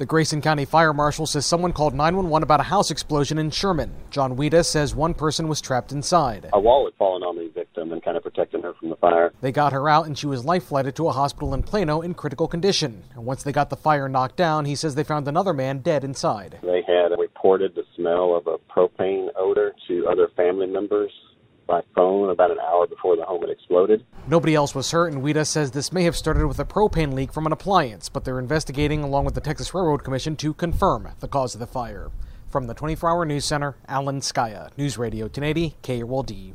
The Grayson County Fire Marshal says someone called 911 about a house explosion in Sherman. John Weda says one person was trapped inside. A wall had fallen on the victim and kind of protecting her from the fire. They got her out and she was life flighted to a hospital in Plano in critical condition. And once they got the fire knocked down, he says they found another man dead inside. They had reported the smell of a propane odor to other family members by phone about an hour before the home had exploded. Nobody else was hurt, and WEDA says this may have started with a propane leak from an appliance, but they're investigating along with the Texas Railroad Commission to confirm the cause of the fire. From the 24 Hour News Center, Alan Skaya, News Radio 1080, KRLD.